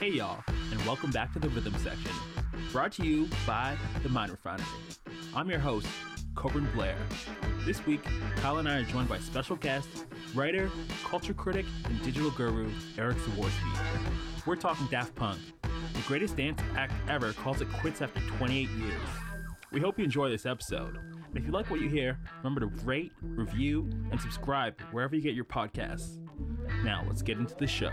Hey y'all, and welcome back to the Rhythm Section, brought to you by The Mind Refinery. I'm your host, Coburn Blair. This week, Kyle and I are joined by special guest, writer, culture critic, and digital guru, Eric Zaworski. We're talking Daft Punk. The greatest dance act ever calls it quits after 28 years. We hope you enjoy this episode. And if you like what you hear, remember to rate, review, and subscribe wherever you get your podcasts. Now, let's get into the show.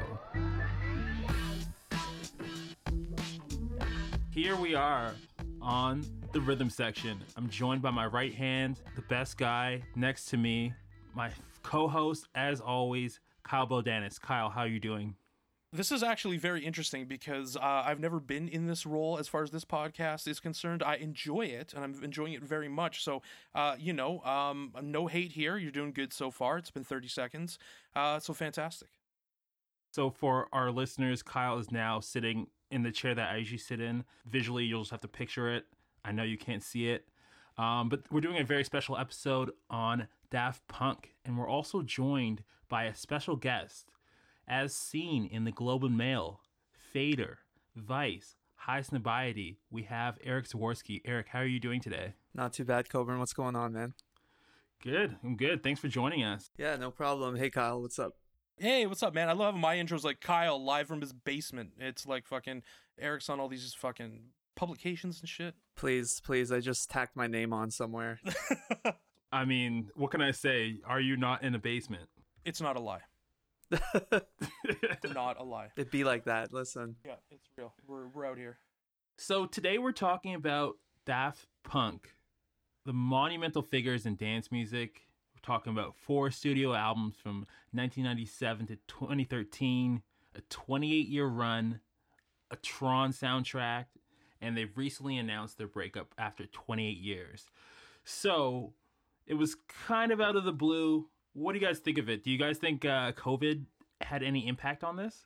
Here we are on the rhythm section. I'm joined by my right hand, the best guy next to me, my co-host, as always, Kyle Bodanis. Kyle, how are you doing? This is actually very interesting because uh, I've never been in this role as far as this podcast is concerned. I enjoy it and I'm enjoying it very much. So, uh, you know, um, no hate here. You're doing good so far. It's been 30 seconds. Uh, so fantastic. So, for our listeners, Kyle is now sitting in the chair that I usually sit in. Visually, you'll just have to picture it. I know you can't see it. Um, but we're doing a very special episode on Daft Punk, and we're also joined by a special guest, as seen in the Globe and Mail, Fader, Vice, High Highsnobiety. We have Eric Zaworski. Eric, how are you doing today? Not too bad, Coburn. What's going on, man? Good. I'm good. Thanks for joining us. Yeah, no problem. Hey, Kyle, what's up? Hey, what's up, man? I love my intros like Kyle live from his basement. It's like fucking Eric's on all these fucking publications and shit. Please, please, I just tacked my name on somewhere. I mean, what can I say? Are you not in a basement? It's not a lie. not a lie. It'd be like that. Listen. Yeah, it's real. We're we're out here. So today we're talking about Daft Punk, the monumental figures in dance music. We're talking about four studio albums from 1997 to 2013, a 28 year run, a Tron soundtrack, and they've recently announced their breakup after 28 years. So it was kind of out of the blue. What do you guys think of it? Do you guys think uh, COVID had any impact on this?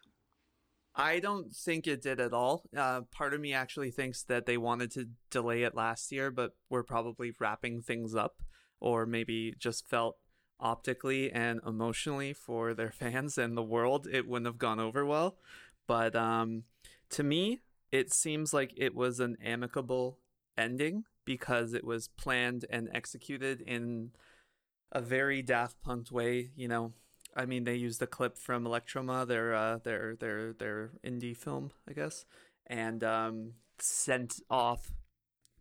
I don't think it did at all. Uh, part of me actually thinks that they wanted to delay it last year, but we're probably wrapping things up, or maybe just felt optically and emotionally for their fans and the world, it wouldn't have gone over well. But um, to me, it seems like it was an amicable ending because it was planned and executed in a very Daft Punk way. You know, I mean, they used a clip from Electroma, their uh, their their their indie film, I guess, and um, sent off,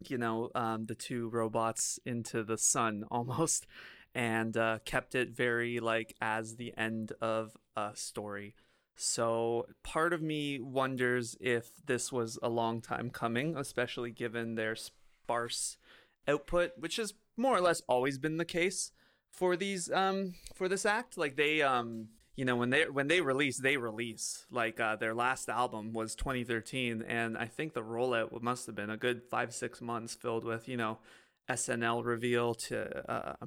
you know, um, the two robots into the sun almost, and uh, kept it very like as the end of a story. So part of me wonders if this was a long time coming, especially given their sparse output, which has more or less always been the case for these um for this act. Like they um you know when they when they release they release like uh, their last album was 2013 and i think the rollout must have been a good five six months filled with you know snl reveal to uh,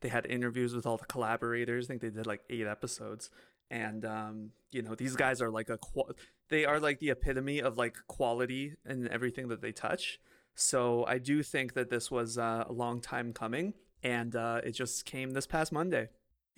they had interviews with all the collaborators. I think they did like eight episodes. And um, you know these guys are like a qu- they are like the epitome of like quality in everything that they touch. So i do think that this was uh, a long time coming and uh, it just came this past monday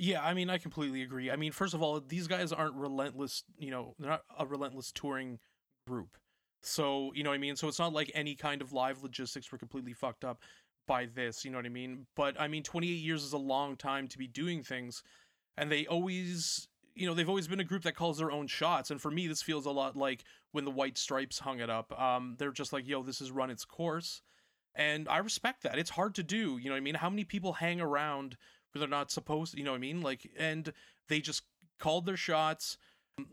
Yeah, I mean, I completely agree. I mean, first of all, these guys aren't relentless, you know, they're not a relentless touring group. So, you know what I mean? So it's not like any kind of live logistics were completely fucked up by this, you know what I mean? But I mean, 28 years is a long time to be doing things. And they always, you know, they've always been a group that calls their own shots. And for me, this feels a lot like when the White Stripes hung it up. Um, they're just like, yo, this has run its course. And I respect that. It's hard to do. You know what I mean? How many people hang around they're not supposed you know what I mean? Like, and they just called their shots.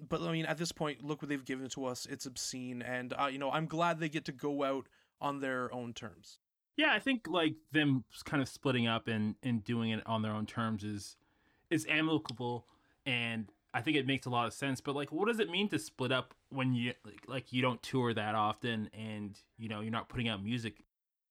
But I mean, at this point, look what they've given to us. It's obscene. And, uh, you know, I'm glad they get to go out on their own terms. Yeah, I think like them kind of splitting up and and doing it on their own terms is is amicable, and I think it makes a lot of sense. But like, what does it mean to split up when you like, like you don't tour that often, and you know you're not putting out music?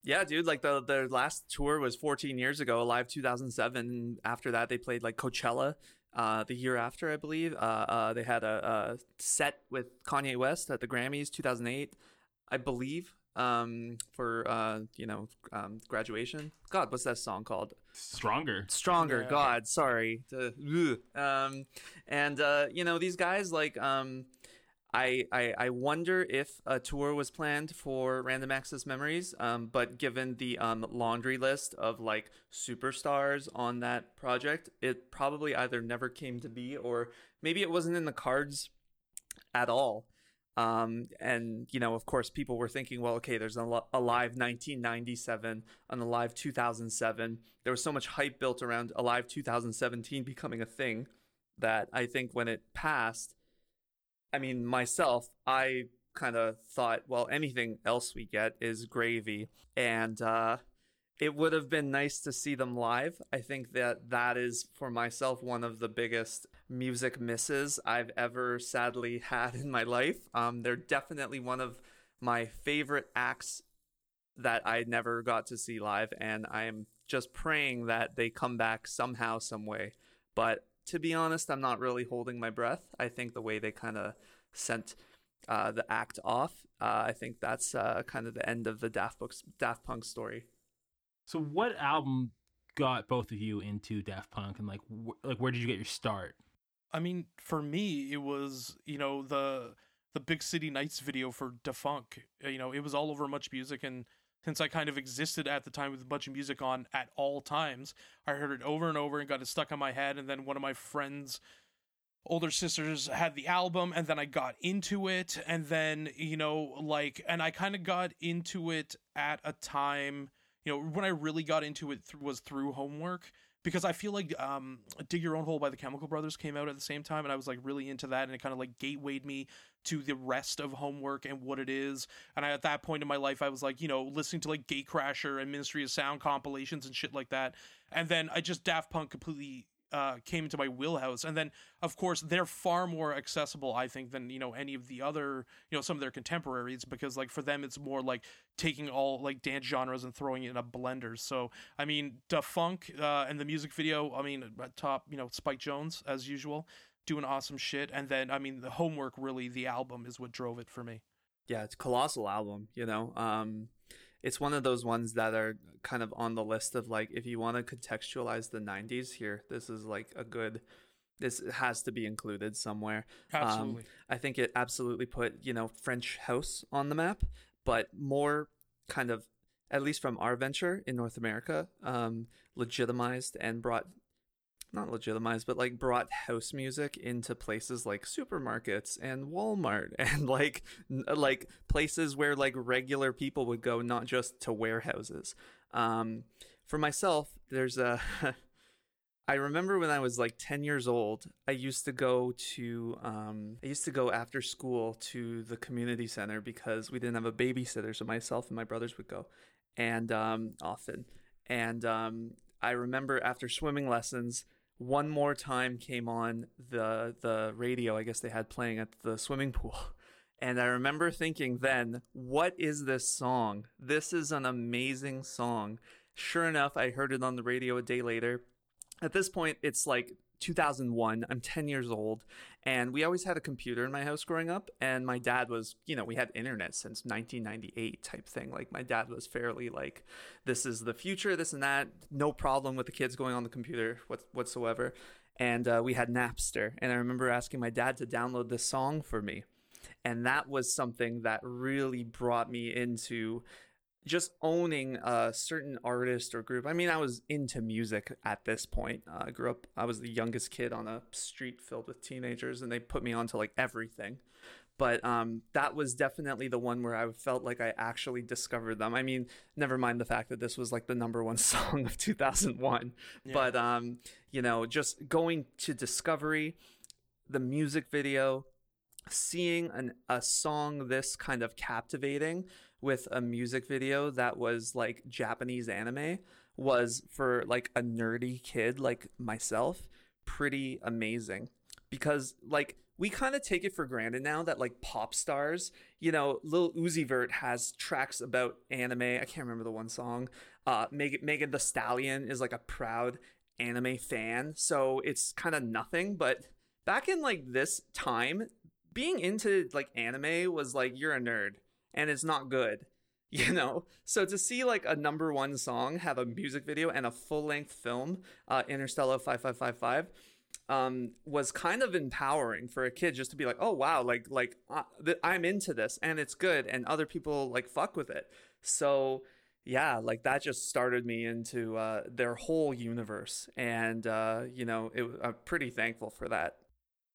Yeah, dude. Like the their last tour was 14 years ago, live 2007. After that, they played like Coachella. Uh, the year after, I believe, uh, uh, they had a, a set with Kanye West at the Grammys 2008, I believe. Um, for uh, you know, um, graduation. God, what's that song called? Stronger. Stronger. Yeah. God, sorry. Uh. Um, and uh, you know, these guys like um. I, I, I wonder if a tour was planned for Random Access Memories, um, but given the um, laundry list of like superstars on that project, it probably either never came to be or maybe it wasn't in the cards at all. Um, and you know, of course, people were thinking, well, okay, there's a, live 1997, an Alive 2007. There was so much hype built around Alive 2017 becoming a thing that I think when it passed, I mean, myself, I kind of thought, well, anything else we get is gravy, and uh, it would have been nice to see them live. I think that that is for myself one of the biggest music misses I've ever sadly had in my life. Um, they're definitely one of my favorite acts that I never got to see live, and I'm just praying that they come back somehow, some way. But to be honest, I'm not really holding my breath. I think the way they kind of sent uh, the act off, uh, I think that's uh, kind of the end of the Daft, Books, Daft Punk story. So, what album got both of you into Daft Punk, and like, wh- like where did you get your start? I mean, for me, it was you know the the Big City Nights video for Da Funk. You know, it was all over Much Music, and since I kind of existed at the time with a bunch of Music on at all times, I heard it over and over and got it stuck on my head. And then one of my friends' older sisters had the album, and then I got into it, and then you know, like, and I kind of got into it at a time. You know, when I really got into it th- was through homework because I feel like um, "Dig Your Own Hole" by the Chemical Brothers came out at the same time, and I was like really into that, and it kind of like gatewayed me to the rest of homework and what it is. And I, at that point in my life, I was like, you know, listening to like Gatecrasher and Ministry of Sound compilations and shit like that. And then I just Daft Punk completely uh, came into my wheelhouse. And then, of course, they're far more accessible, I think, than you know any of the other, you know, some of their contemporaries because like for them, it's more like taking all like dance genres and throwing it in a blender. So I mean, Da Funk uh, and the music video, I mean, top, you know, Spike Jonze as usual, doing awesome shit. And then I mean, the homework really, the album is what drove it for me. Yeah, it's colossal album. You know, um, it's one of those ones that are kind of on the list of like if you want to contextualize the 90s here this is like a good this has to be included somewhere. Absolutely. Um, i think it absolutely put you know french house on the map but more kind of at least from our venture in north america um, legitimized and brought not legitimized, but like brought house music into places like supermarkets and Walmart and like like places where like regular people would go, not just to warehouses. Um, for myself, there's a. I remember when I was like 10 years old, I used to go to um, I used to go after school to the community center because we didn't have a babysitter, so myself and my brothers would go, and um, often. And um, I remember after swimming lessons, one more time came on the the radio i guess they had playing at the swimming pool. And i remember thinking then what is this song? This is an amazing song. Sure enough i heard it on the radio a day later. At this point it's like 2001 i'm 10 years old and we always had a computer in my house growing up and my dad was you know we had internet since 1998 type thing. Like my dad was fairly like this is the future this and that no problem with the kids going on the computer what, whatsoever. And uh, we had napster and i remember asking my dad to download this song for me. And that was something that really brought me into just owning a certain artist or group. I mean, I was into music at this point. Uh, I grew up, I was the youngest kid on a street filled with teenagers, and they put me onto like everything. But um, that was definitely the one where I felt like I actually discovered them. I mean, never mind the fact that this was like the number one song of 2001. Yeah. But, um, you know, just going to Discovery, the music video, seeing an, a song this kind of captivating with a music video that was like Japanese anime was for like a nerdy kid like myself pretty amazing because like we kind of take it for granted now that like pop stars, you know, Lil Uzi Vert has tracks about anime. I can't remember the one song. Uh, Megan, Megan Thee Stallion is like a proud anime fan, so it's kind of nothing. But back in like this time, being into like anime was like you're a nerd and it's not good you know so to see like a number one song have a music video and a full length film uh interstellar 5555 um, was kind of empowering for a kid just to be like, oh wow, like like uh, th- I'm into this and it's good, and other people like fuck with it. So yeah, like that just started me into uh, their whole universe, and uh, you know, it, I'm pretty thankful for that.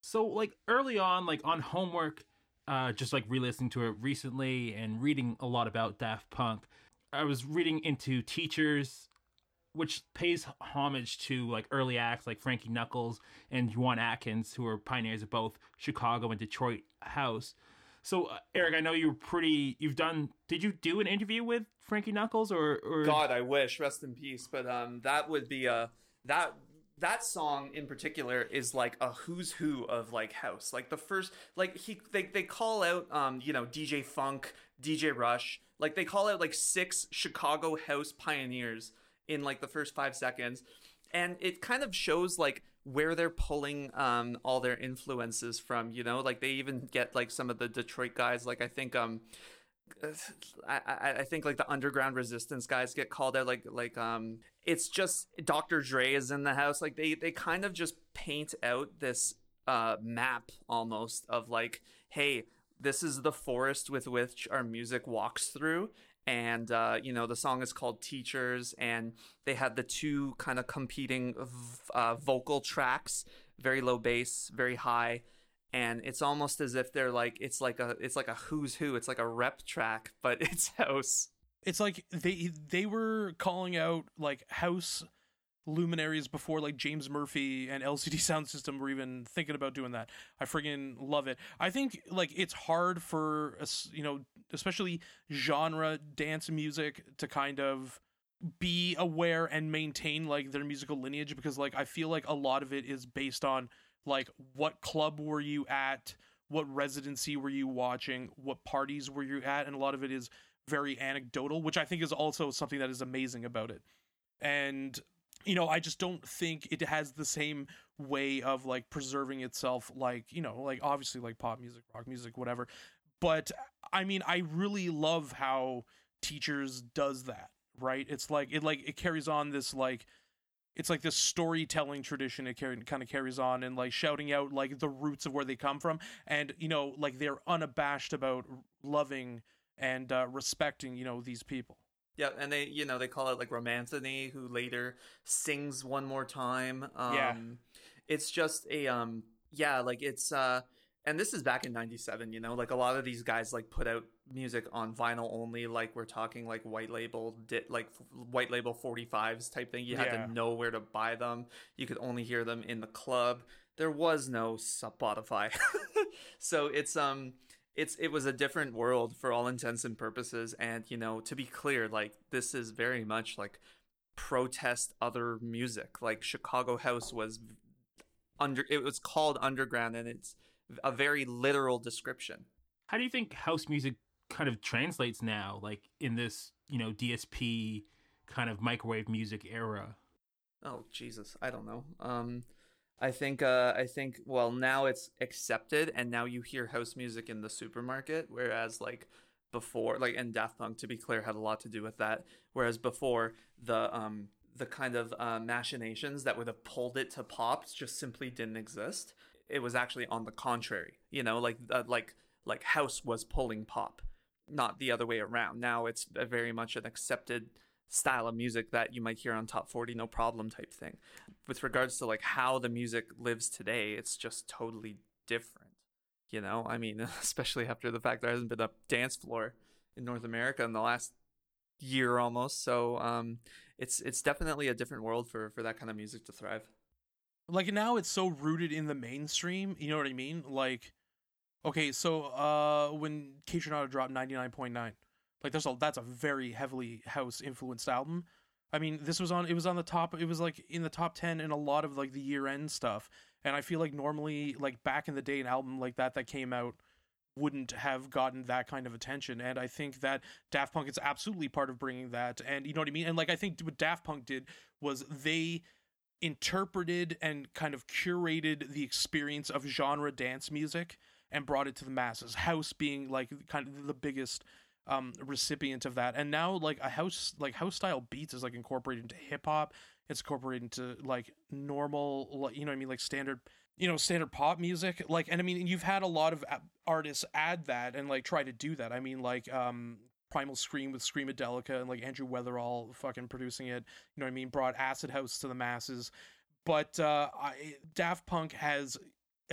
So like early on, like on homework, uh, just like re-listening to it recently and reading a lot about Daft Punk, I was reading into Teachers, which pays homage to like early acts like Frankie Knuckles and Juan Atkins, who were pioneers of both Chicago and Detroit house. So uh, Eric, I know you were pretty. You've done. Did you do an interview with Frankie Knuckles or? or... God, I wish. Rest in peace. But um, that would be a that that song in particular is like a who's who of like house. Like the first, like he they they call out um you know DJ Funk, DJ Rush. Like they call out like six Chicago house pioneers in like the first five seconds, and it kind of shows like where they're pulling um all their influences from you know like they even get like some of the detroit guys like i think um I, I think like the underground resistance guys get called out like like um it's just Dr. Dre is in the house. Like they they kind of just paint out this uh map almost of like hey this is the forest with which our music walks through. And uh, you know the song is called teachers. And they had the two kind of competing uh, vocal tracks very low bass very high and it's almost as if they're like it's like a it's like a who's who it's like a rep track but it's house it's like they they were calling out like house luminaries before like James Murphy and LCD Sound System were even thinking about doing that. I friggin' love it. I think like it's hard for you know, especially genre dance music to kind of be aware and maintain like their musical lineage because like I feel like a lot of it is based on like what club were you at, what residency were you watching, what parties were you at, and a lot of it is very anecdotal, which I think is also something that is amazing about it. And you know, I just don't think it has the same way of like preserving itself, like, you know, like obviously like pop music, rock music, whatever. But I mean, I really love how teachers does that, right? It's like it like it carries on this like it's like this storytelling tradition it kind of carries on and like shouting out like the roots of where they come from and you know like they're unabashed about loving and uh, respecting you know these people yeah, and they you know they call it like Romanthony, who later sings one more time. Um, yeah, it's just a um yeah like it's uh and this is back in 97 you know like a lot of these guys like put out music on vinyl only like we're talking like white label di- like white label 45s type thing. You had Yeah. to know where to buy them. You could only hear them in the club. There was no spotify. So it's um it's it was a different world for all intents and purposes. And you know to be clear like this is very much like protest other music. Like chicago house was under it was called underground and it's a very literal description. How do you think house music kind of translates now, like in this, you know, DSP kind of microwave music era? oh jesus i don't know. Um i think uh i think well now it's accepted and now you hear house music in the supermarket whereas like before like and daft punk to be clear had a lot to do with that. Whereas before the um the kind of uh, machinations that would have pulled it to pop just simply didn't exist. It was actually on the contrary you know like uh, like like house was pulling pop not the other way around. Now it's very much an accepted style of music that you might hear on top 40 no problem type thing. With regards to like how the music lives today it's just totally different you know? I mean especially after the fact there hasn't been a dance floor in north america in the last year almost. So um it's it's definitely a different world for for that kind of music to thrive. Like now it's so rooted in the mainstream you know what i mean? Like okay so uh when k dropped 99.9 like there's a that's a very heavily house influenced album. I mean this was on it was on the top it was like in the top 10 in a lot of like the year end stuff. And i feel like normally like back in the day an album like that that came out wouldn't have gotten that kind of attention. And i think that daft punk is absolutely part of bringing that. And you know what i mean? And like i think what daft punk did was they interpreted and kind of curated the experience of genre dance music and brought it to the masses. House being like kind of the biggest um recipient of that. And now like a house like house style beats is like incorporated into hip hop it's incorporated into like normal you know what i mean? Like standard you know standard pop music. Like and i mean you've had a lot of artists add that and like try to do that. I mean like um primal scream with screamadelica and like andrew weatherall fucking producing it you know what i mean? Brought acid house to the masses. But uh I, daft punk has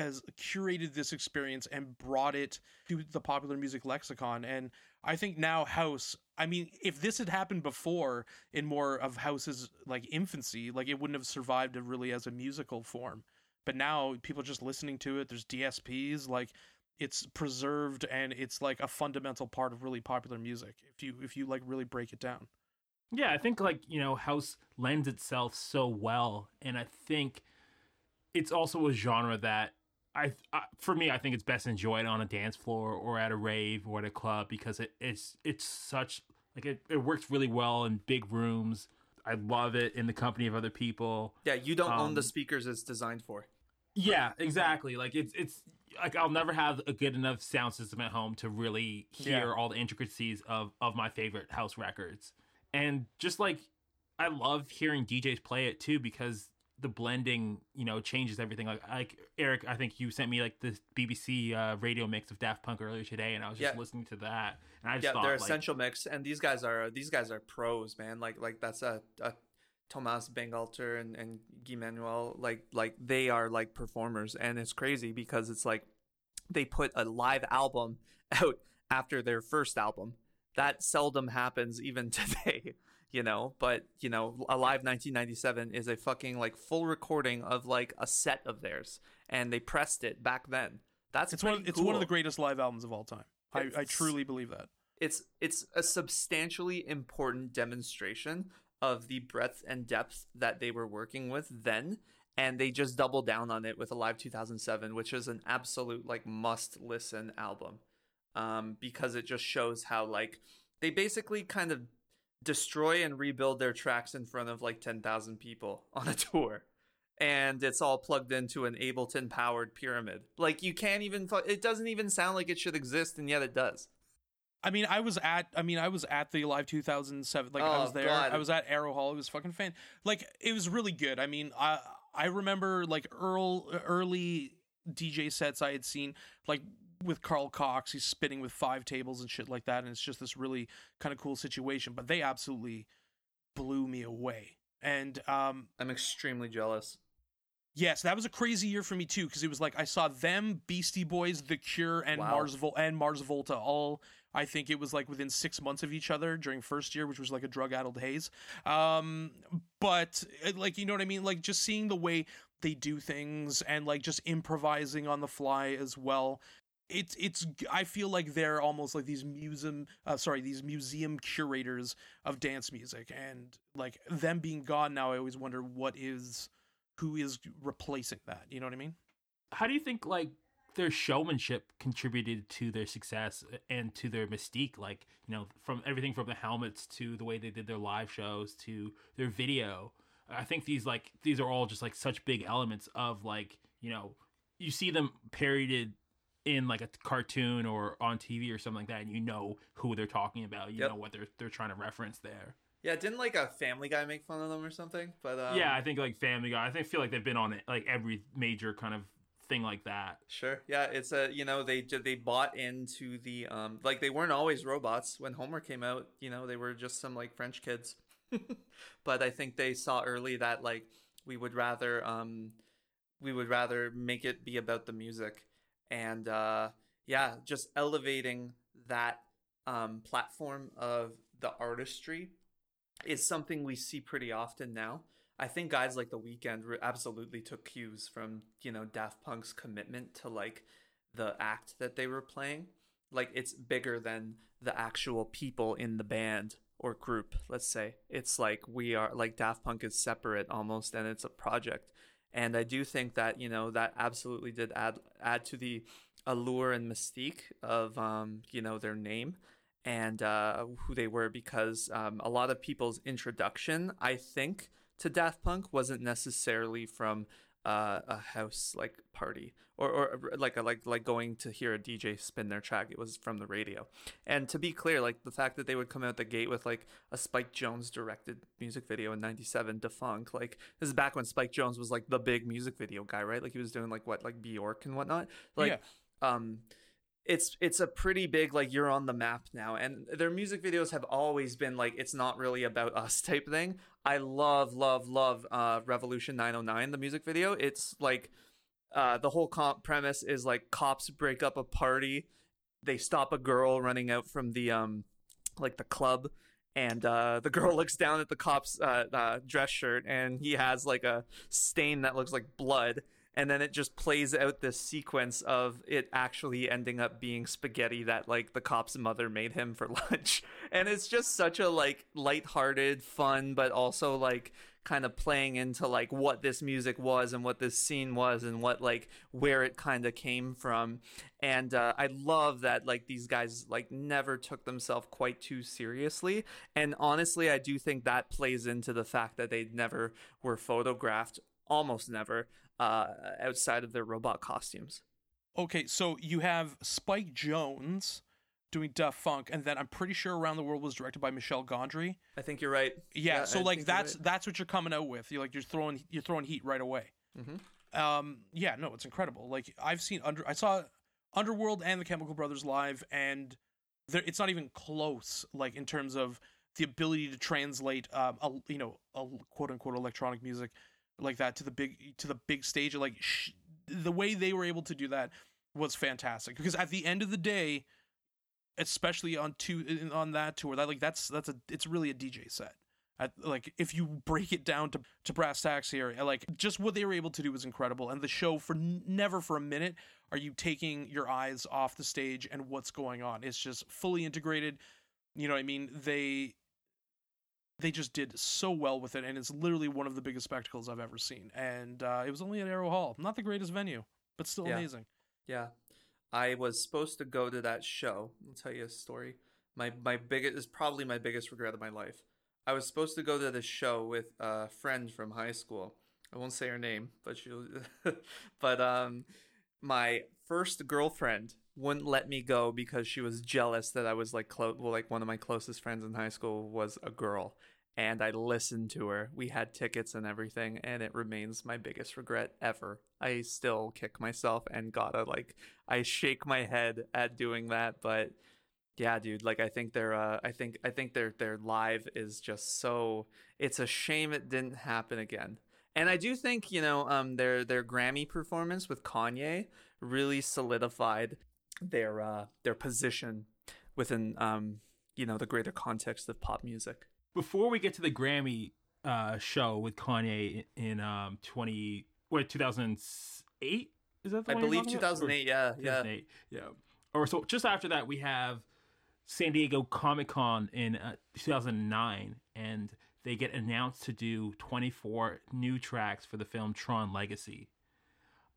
has curated this experience and brought it to the popular music lexicon. And i think now house i mean if this had happened before in more of house's like infancy like it wouldn't have survived really as a musical form. But now people just listening to it there's dsps like it's preserved and it's like a fundamental part of really popular music if you if you like really break it down. Yeah, I think like, you know, house lends itself so well and I think it's also a genre that I, I for me I think it's best enjoyed on a dance floor or at a rave or at a club because it, it's it's such like it, it works really well in big rooms. I love it in the company of other people. Yeah, you don't own the Um, speakers it's designed for. Yeah, exactly. Like it's it's like I'll never have a good enough sound system at home to really hear Yeah. all the intricacies of of my favorite house records. And just like I love hearing DJs play it too because the blending, you know, changes everything. Like like Eric, I think you sent me like the BBC uh, radio mix of Daft Punk earlier today, and I was just Yeah. listening to that, and I just Yeah, thought they're like, essential mix, and these guys are these guys are pros, man. Like like that's a, a Thomas Bangalter and and Guy Manuel. Like like they are like performers, and it's crazy because it's like they put a live album out after their first album. That seldom happens even today, you know. But you know, Alive 1997 is a fucking like full recording of like a set of theirs, and they pressed it back then. That's it's one pretty it's one of the greatest live albums of all time I, I truly believe that it's it's a substantially important demonstration of the breadth and depth that they were working with then and they just doubled down on it with alive 2007 which is an absolute like must listen album um because it just shows how like they basically kind of destroy and rebuild their tracks in front of like 10,000 people on a tour and it's all plugged into an Ableton powered pyramid. Like you can't even it doesn't even sound like it should exist and yet it does. I mean, I was at. I mean, I was at the Live 2007. Like, I Oh, was there. God. I was at Arrow Hall. It was fucking fan. Like, it was really good. I mean, I I remember like Earl early DJ sets I had seen, like with Carl Cox. He's spinning with five tables and shit like that, and it's just this really kind of cool situation. But they absolutely blew me away. And um, I'm extremely jealous. Yes, that was a crazy year for me too because it was like I saw them, Beastie Boys, The Cure, and Wow. Mars Vol- and Mars Volta all. I think it was like within six months of each other during first year, which was like a drug-addled haze. Um, but uh, like you know what I mean, like just seeing the way they do things and like just improvising on the fly as well. It's it's I feel like they're almost like these museum uh, sorry these museum curators of dance music and like them being gone now I always wonder what is who is replacing that. You know what I mean? how do you think like their showmanship contributed to their success and to their mystique like you know from everything from the helmets to the way they did their live shows to their video i think these like these are all just like such big elements of like you know you see them parodied in like a cartoon or on tv or something like that and you know who they're talking about you Yep. know what they're they're trying to reference there Yeah, didn't like a Family Guy make fun of them or something? But um, yeah i think like family guy i think feel like they've been on it like every major kind of thing like that sure. Yeah, it's a you know they they bought into the um like they weren't always robots when Homer came out. You know they were just some like French kids, but I think they saw early that like we would rather um we would rather make it be about the music and uh yeah just elevating that um platform of the artistry is something we see pretty often now. I think guys like The Weeknd absolutely took cues from, you know, Daft Punk's commitment to like the act that they were playing. Like it's bigger than the actual people in the band or group, let's say. It's like we are like Daft Punk is separate almost and it's a project. And I do think that, you know, that absolutely did add add to the allure and mystique of um, you know, their name and uh, who they were because um, a lot of people's introduction, I think, to Daft Punk wasn't necessarily from uh, a house like party or, or like a, like like going to hear a DJ spin their track. It was from the radio. And to be clear, like the fact that they would come out the gate with like a Spike Jonze directed music video in '97, Da Funk. Like this is back when Spike Jonze was like the big music video guy, right? Like he was doing like what like Bjork and whatnot. Like Yeah. um it's it's a pretty big like you're on the map now and their music videos have always been like it's not really about us type thing. I love love love uh revolution 909 the music video. It's like uh the whole comp premise is like cops break up a party. They stop a girl running out from the um like the club and uh, the girl looks down at the cop's uh, uh, dress shirt and he has like a stain that looks like blood and then it just plays out this sequence of it actually ending up being spaghetti that like the cop's mother made him for lunch. And it's just such a like lighthearted fun but also like kind of playing into like what this music was and what this scene was and what like where it kind of came from. And uh, i love that like these guys like never took themselves quite too seriously. And honestly i do think that plays into the fact that they never were photographed. Almost never uh, outside of their robot costumes Okay, so you have Spike Jonze doing Da Funk, and then I'm pretty sure Around the World was directed by Michel Gondry. i think you're right Yeah, Yeah, so I like that's right. that's what you're coming out with. You're like you're throwing you're throwing heat right away. Mhm. Um, yeah, no, it's incredible. Like I've seen under I saw Underworld and the Chemical Brothers live, and there it's not even close. Like in terms of the ability to translate, um, a, you know, a quote unquote electronic music like that to the big to the big stage. Like sh- the way they were able to do that was fantastic. Because at the end of the day especially on two on that tour that like that's that's a it's really a dj set. At, like if you break it down to to brass tacks here like just what they were able to do was incredible. And the show for never for a minute are you taking your eyes off the stage and what's going on. It's just fully integrated. You know i mean? They they just did so well with it and it's literally one of the biggest spectacles i've ever seen and uh, it was only at arrow hall not the greatest venue but still Yeah. amazing Yeah. I was supposed to go to that show. I'll tell you a story. My my biggest is probably my biggest regret of my life. I was supposed to go to this show with a friend from high school. I won't say her name, but she but um my first girlfriend wouldn't let me go because she was jealous that I was like close well, like one of my closest friends in high school was a girl and I listened to her. We had tickets and everything, and it remains my biggest regret ever. I still kick myself and gotta like I shake my head at doing that, but yeah, dude, like I think their uh I think I think their their live is just so it's a shame it didn't happen again. And I do think, you know, um their their Grammy performance with Kanye really solidified their uh their position within um you know the greater context of pop music. Before we get to the Grammy uh, show with Kanye in, um, 20, what, 2008? Is that the I believe talking about? 2008, yeah, yeah. 2008, yeah. Or so just after that, we have San Diego Comic Con in uh, 2009, and they get announced to do 24 new tracks for the film Tron Legacy.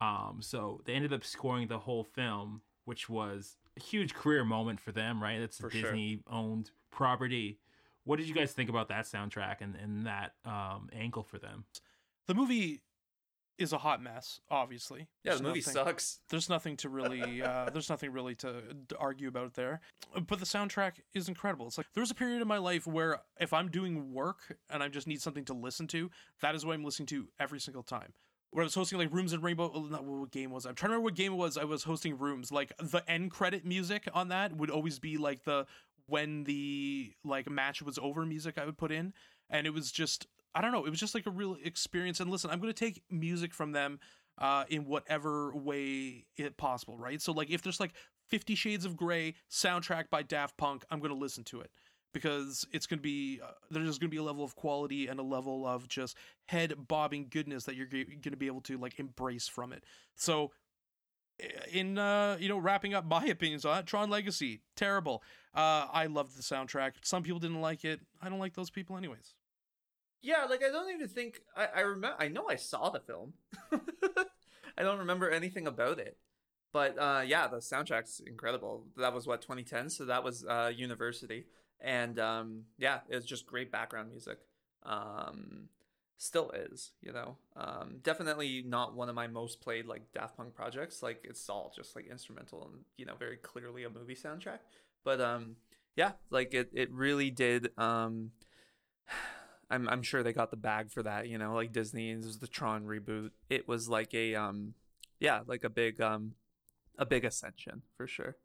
Um, so they ended up scoring the whole film, which was a huge career moment for them, right? It's a For sure. Disney owned property. What did you guys think about that soundtrack and, and that um, angle for them? the movie is a hot mess obviously Yeah, There's the movie nothing- sucks. there's nothing to really uh, there's nothing really to, to argue about there but the soundtrack is incredible it's like there's a period in my life where if i'm doing work and i just need something to listen to that is what i'm listening to every single time when I was hosting like Rooms and Rainbow, oh, not what game was. I? I'm trying to remember what game it was. I was hosting Rooms. Like the end credit music on that would always be like the when the like match was over music I would put in, and it was just I don't know. It was just like a real experience. And listen, I'm going to take music from them uh, in whatever way it possible, right? So like if there's like Fifty Shades of Grey soundtrack by Daft Punk, I'm going to listen to it because it's going to be uh, there's going to be a level of quality and a level of just head bobbing goodness that you're going to be able to like embrace from it. So in uh you know wrapping up my opinions on it tron legacy terrible uh i loved the soundtrack some people didn't like it i don't like those people anyways Yeah, like I don't even think I, I remember. I know I saw the film. I don't remember anything about it, but uh, yeah, the soundtrack's incredible. That was what 2010, so that was uh, University, and um, yeah, it was just great background music. Um, still is, you know. Um, definitely not one of my most played like Daft Punk projects. Like it's all just like instrumental and you know very clearly a movie soundtrack. But um, yeah, like it it really did. Um, I'm I'm sure they got the bag for that. You know, like Disney this was the Tron reboot. It was like a um, yeah, like a big um, a big ascension for sure.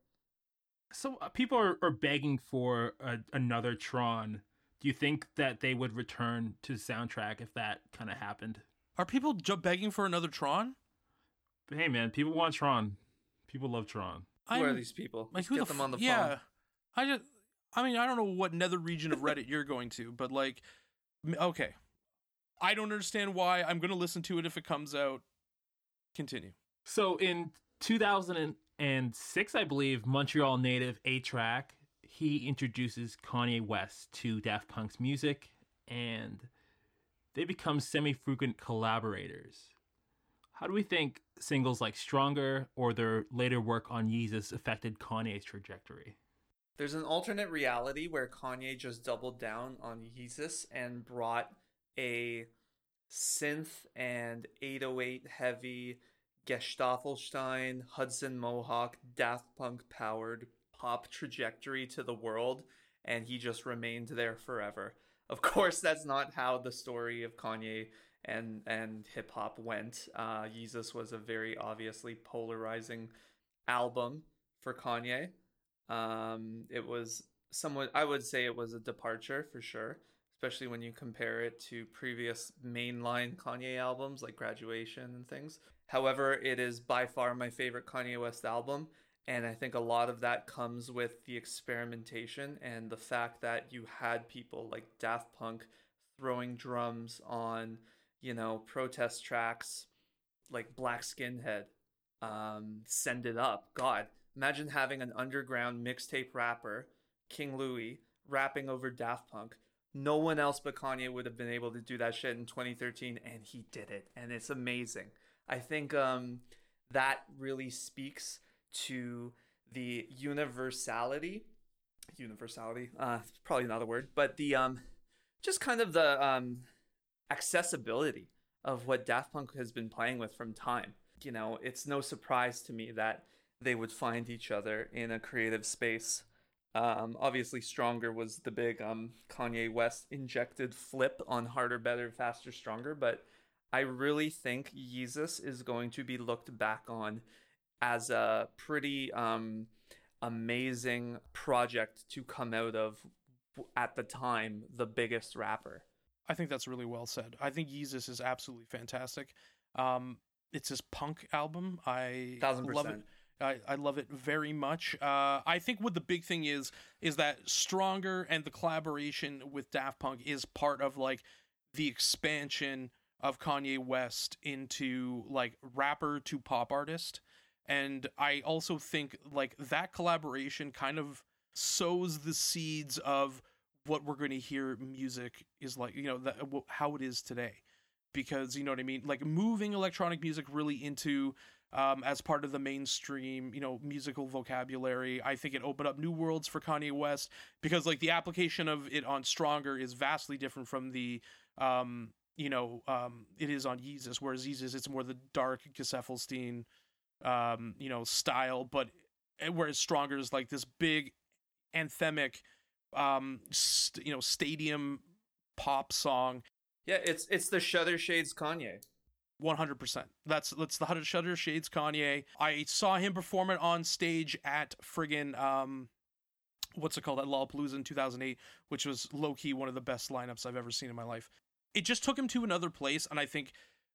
So uh, people are, are begging for a, another Tron. Do you think that they would return to soundtrack if that kind of happened? Are people ju- begging for another Tron? But hey, man, people want Tron. People love Tron. Who I'm- are these people? Like who get the them on the f- yeah. phone. I just, I mean, I don't know what nether region of Reddit you're going to, but like, okay, I don't understand why. I'm gonna listen to it if it comes out. Continue. So in 2006, I believe, Montreal native A-Trak, he introduces Kanye West to Daft Punk's music, and they become semi frequent collaborators. How do we think singles like Stronger or their later work on Yeezus affected Kanye's trajectory? There's an alternate reality where Kanye just doubled down on Yeezus and brought a synth and 808 heavy Gesaffelstein, Hudson Mohawke, Daft Punk powered pop trajectory to the world, and he just remained there forever. Of course, that's not how the story of Kanye and and hip hop went. Uh, Yeezus was a very obviously polarizing album for Kanye. Um, it was somewhat, I would say, it was a departure for sure, especially when you compare it to previous mainline Kanye albums like Graduation and things. However, it is by far my favorite Kanye West album. And I think a lot of that comes with the experimentation and the fact that you had people like Daft Punk throwing drums on, you know, protest tracks like Black Skinhead, um, Send It Up. God, imagine having an underground mixtape rapper, King Louie, rapping over Daft Punk. No one else but Kanye would have been able to do that shit in 2013, and he did it, and it's amazing. I think um, that really speaks to the universality universality uh probably not a word but the um just kind of the um accessibility of what Daft Punk has been playing with from time. You know it's no surprise to me that they would find each other in a creative space. Um obviously stronger was the big um Kanye West injected flip on harder better faster stronger but I really think Yeezus is going to be looked back on as a pretty um, amazing project to come out of at the time the biggest rapper. I think that's really well said. I think Yeezus is absolutely fantastic. Um, it's his punk album. I love it. I, I love it very much. Uh, I think what the big thing is is that Stronger and the collaboration with Daft Punk is part of like the expansion of Kanye West into like rapper to pop artist. And I also think like that collaboration kind of sows the seeds of what we're going to hear music is like, you know, that, how it is today. Because, you know what I mean? Like moving electronic music really into um, as part of the mainstream, you know, musical vocabulary. I think it opened up new worlds for Kanye West because, like, the application of it on Stronger is vastly different from the, um, you know, um, it is on Yeezus. Whereas Yeezus, it's more the dark Gesaffelstein, um, you know, style. But whereas Stronger is like this big anthemic, um, st- you know, stadium pop song. Yeah, it's it's the Shutter Shades Kanye. One hundred percent. That's that's the Hutter Shutter Shades Kanye. I saw him perform it on stage at friggin' um, what's it called at Lollapalooza in two thousand eight, which was low key one of the best lineups I've ever seen in my life. It just took him to another place, and I think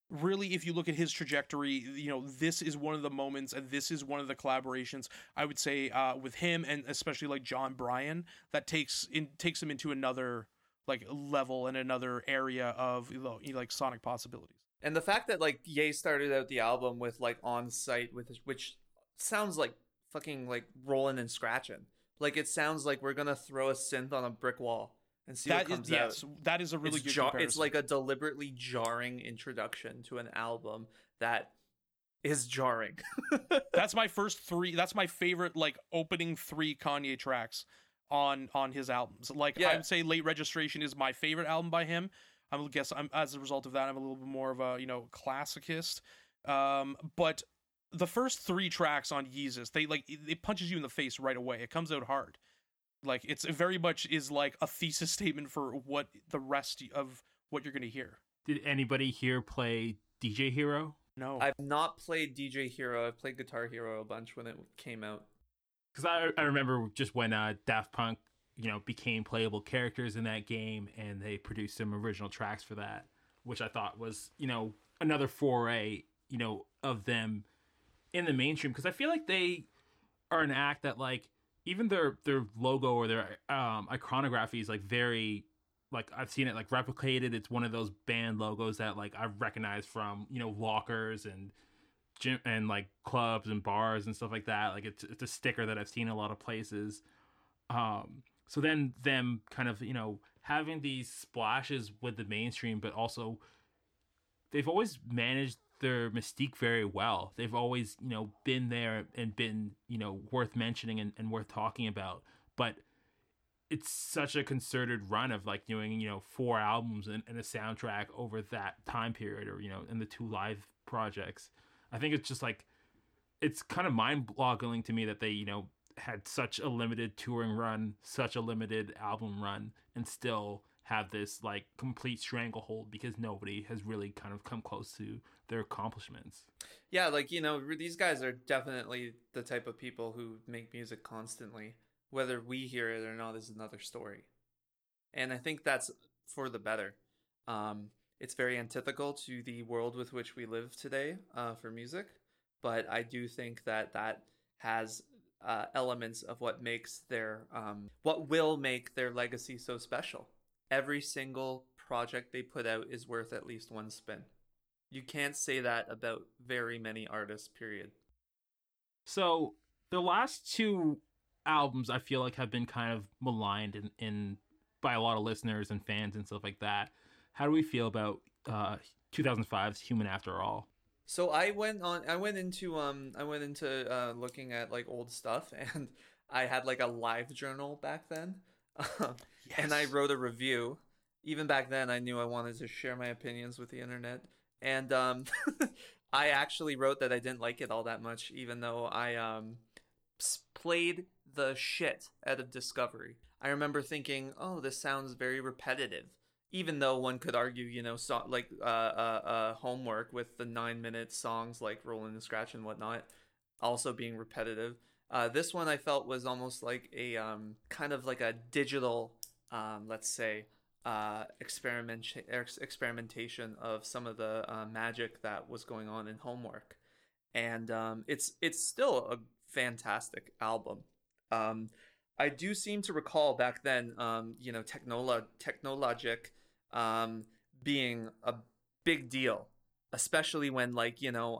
really if you look at his trajectory you know this is one of the moments and this is one of the collaborations i would say uh with him and especially like Jon Brion that takes in takes him into another like level and another area of you know, like sonic possibilities And the fact that like Ye started out the album with like on site with which sounds like fucking like rolling and scratching. Like it sounds like we're gonna throw a synth on a brick wall and see That what is comes out. yes, that is a really it's, good jar- comparison. it's like a deliberately jarring introduction to an album that is jarring. that's my first three. That's my favorite like opening three Kanye tracks on on his albums. Like Yeah. I'd say Late Registration is my favorite album by him. I'm guess I'm as a result of that, I'm a little bit more of a you know classicist. Um, but the first three tracks on Yeezus, they like it punches you in the face right away. It comes out hard. Like it's very much is like a thesis statement for what the rest of what you're gonna hear. Did anybody here play DJ Hero? No, I've not played DJ Hero. I've played Guitar Hero a bunch when it came out. Because I I remember just when uh, Daft Punk you know became playable characters in that game, and they produced some original tracks for that, which I thought was you know another foray you know of them in the mainstream because I feel like they are an act that like even their their logo or their um iconography is like very like I've seen it like replicated. It's one of those band logos that like I've recognized from you know lockers and gym and like clubs and bars and stuff like that. Like it's it's a sticker that I've seen a lot of places. Um, so then them kind of you know having these splashes with the mainstream, but also they've always managed their mystique very well. They've always, you know, been there and been, you know, worth mentioning and, and worth talking about. But it's such a concerted run of like doing, you know, four albums and, and a soundtrack over that time period or, you know, in the two live projects. I think it's just like it's kind of mind boggling to me that they, you know, had such a limited touring run, such a limited album run, and still have this like complete stranglehold because nobody has really kind of come close to their accomplishments. Yeah, like you know, these guys are definitely the type of people who make music constantly. Whether we hear it or not is another story, and I think that's for the better. Um, it's very antithetical to the world with which we live today uh, for music, but I do think that that has uh, elements of what makes their um, what will make their legacy so special every single project they put out is worth at least one spin. You can't say that about very many artists, period. So the last two albums I feel like have been kind of maligned in, in by a lot of listeners and fans and stuff like that. How do we feel about uh 2005's Human After All? So I went on I went into um I went into uh looking at like old stuff and I had like a live journal back then yes. and I wrote a review. Even back then, I knew I wanted to share my opinions with the internet, and um, I actually wrote that I didn't like it all that much, even though I um, played the shit out of Discovery. I remember thinking, "Oh, this sounds very repetitive." Even though one could argue, you know, so, like uh, uh, uh, homework with the nine-minute songs like "Rolling and Scratch" and whatnot, also being repetitive. Uh, this one I felt was almost like a um, kind of like a digital, um, let's say, uh, experiment experimentation of some of the uh, magic that was going on in Homework, and um, it's it's still a fantastic album. Um, I do seem to recall back then, um, you know, Technolo- Technologic um, being a big deal, especially when like you know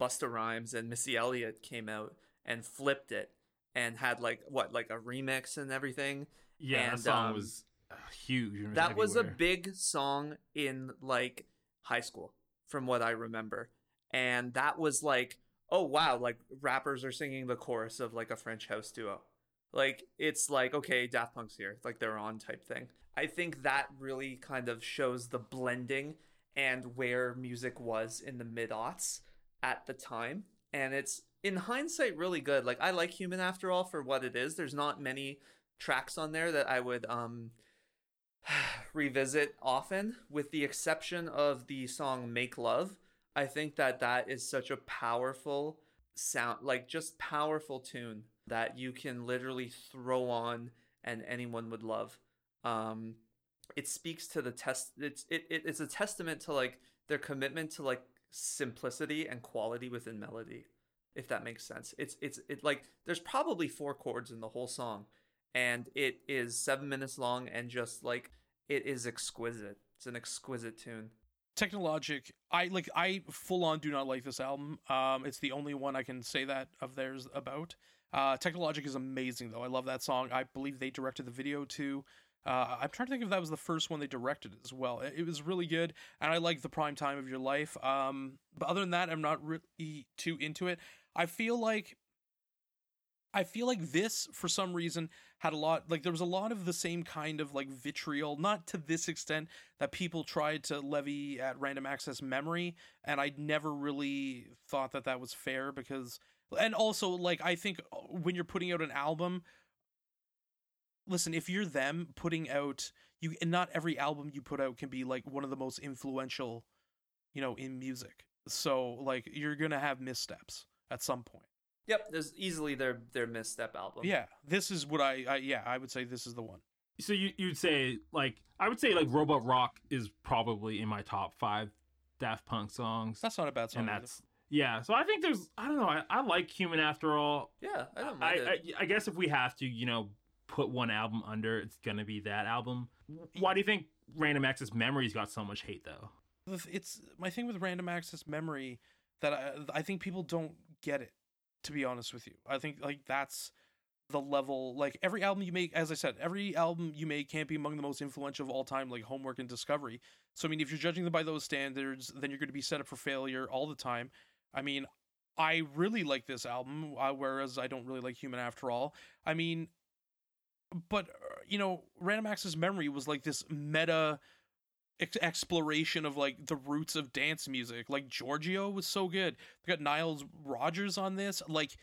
Busta Rhymes and Missy Elliott came out and flipped it and had like what like a remix and everything. Yeah, and, that song um, was huge. That was a big song in like high school, from what I remember, and that was like, oh wow, like rappers are singing the chorus of like a French house duo. Like it's like okay, Daft Punk's here, like they're on type thing. I think that really kind of shows the blending and where music was in the mid aughts at the time, and it's in hindsight really good. Like I like Human After All for what it is. There's not many tracks on there that I would um revisit often with the exception of the song Make Love. I think that that is such a powerful sound like just powerful tune that you can literally throw on and anyone would love. Um it speaks to the test it's it, it it's a testament to like their commitment to like simplicity and quality within melody if that makes sense. It's it's it like there's probably four chords in the whole song, and it is seven minutes long and just like it is exquisite. It's an exquisite tune. Technologic, I like. I full on do not like this album. Um, it's the only one I can say that of theirs about. Uh, Technologic is amazing though. I love that song. I believe they directed the video too. Uh, I'm trying to think if that was the first one they directed as well. It, it was really good, and I like the prime time of your life. Um, but other than that, I'm not really too into it. I feel like I feel like this, for some reason, had a lot, like, there was a lot of the same kind of, like, vitriol, not to this extent that people tried to levy at random access memory. And I never really thought that that was fair because, and also, like, I think uh, when you're putting out an album, listen, if you're them putting out, you, and not every album you put out can be, like, one of the most influential, you know, in music. So, like, you're going to have missteps at some point. Yep, there's easily their their misstep album. Yeah, this is what I, I yeah, I would say this is the one. So you you'd say like I would say like Robot Rock is probably in my top five Daft Punk songs. That's not a bad song. and either. that's yeah. So I think there's I don't know I, I like Human After All. Yeah, I don't I, mind it. I I guess if we have to you know put one album under, it's gonna be that album. Why do you think Random Access Memories got so much hate though? It's my thing with random access memory that I, I think people don't get it. To be honest with you, I think like that's the level. Like every album you make, as I said, every album you make can't be among the most influential of all time. Like Homework and Discovery. So I mean, if you're judging them by those standards, then you're going to be set up for failure all the time. I mean, I really like this album, uh, whereas I don't really like Human After All. I mean, but uh, you know, Random Access Memory was like this meta ex- exploration of like the roots of dance music. Like Giorgio was so good. They got Niles Rodgers on this. Like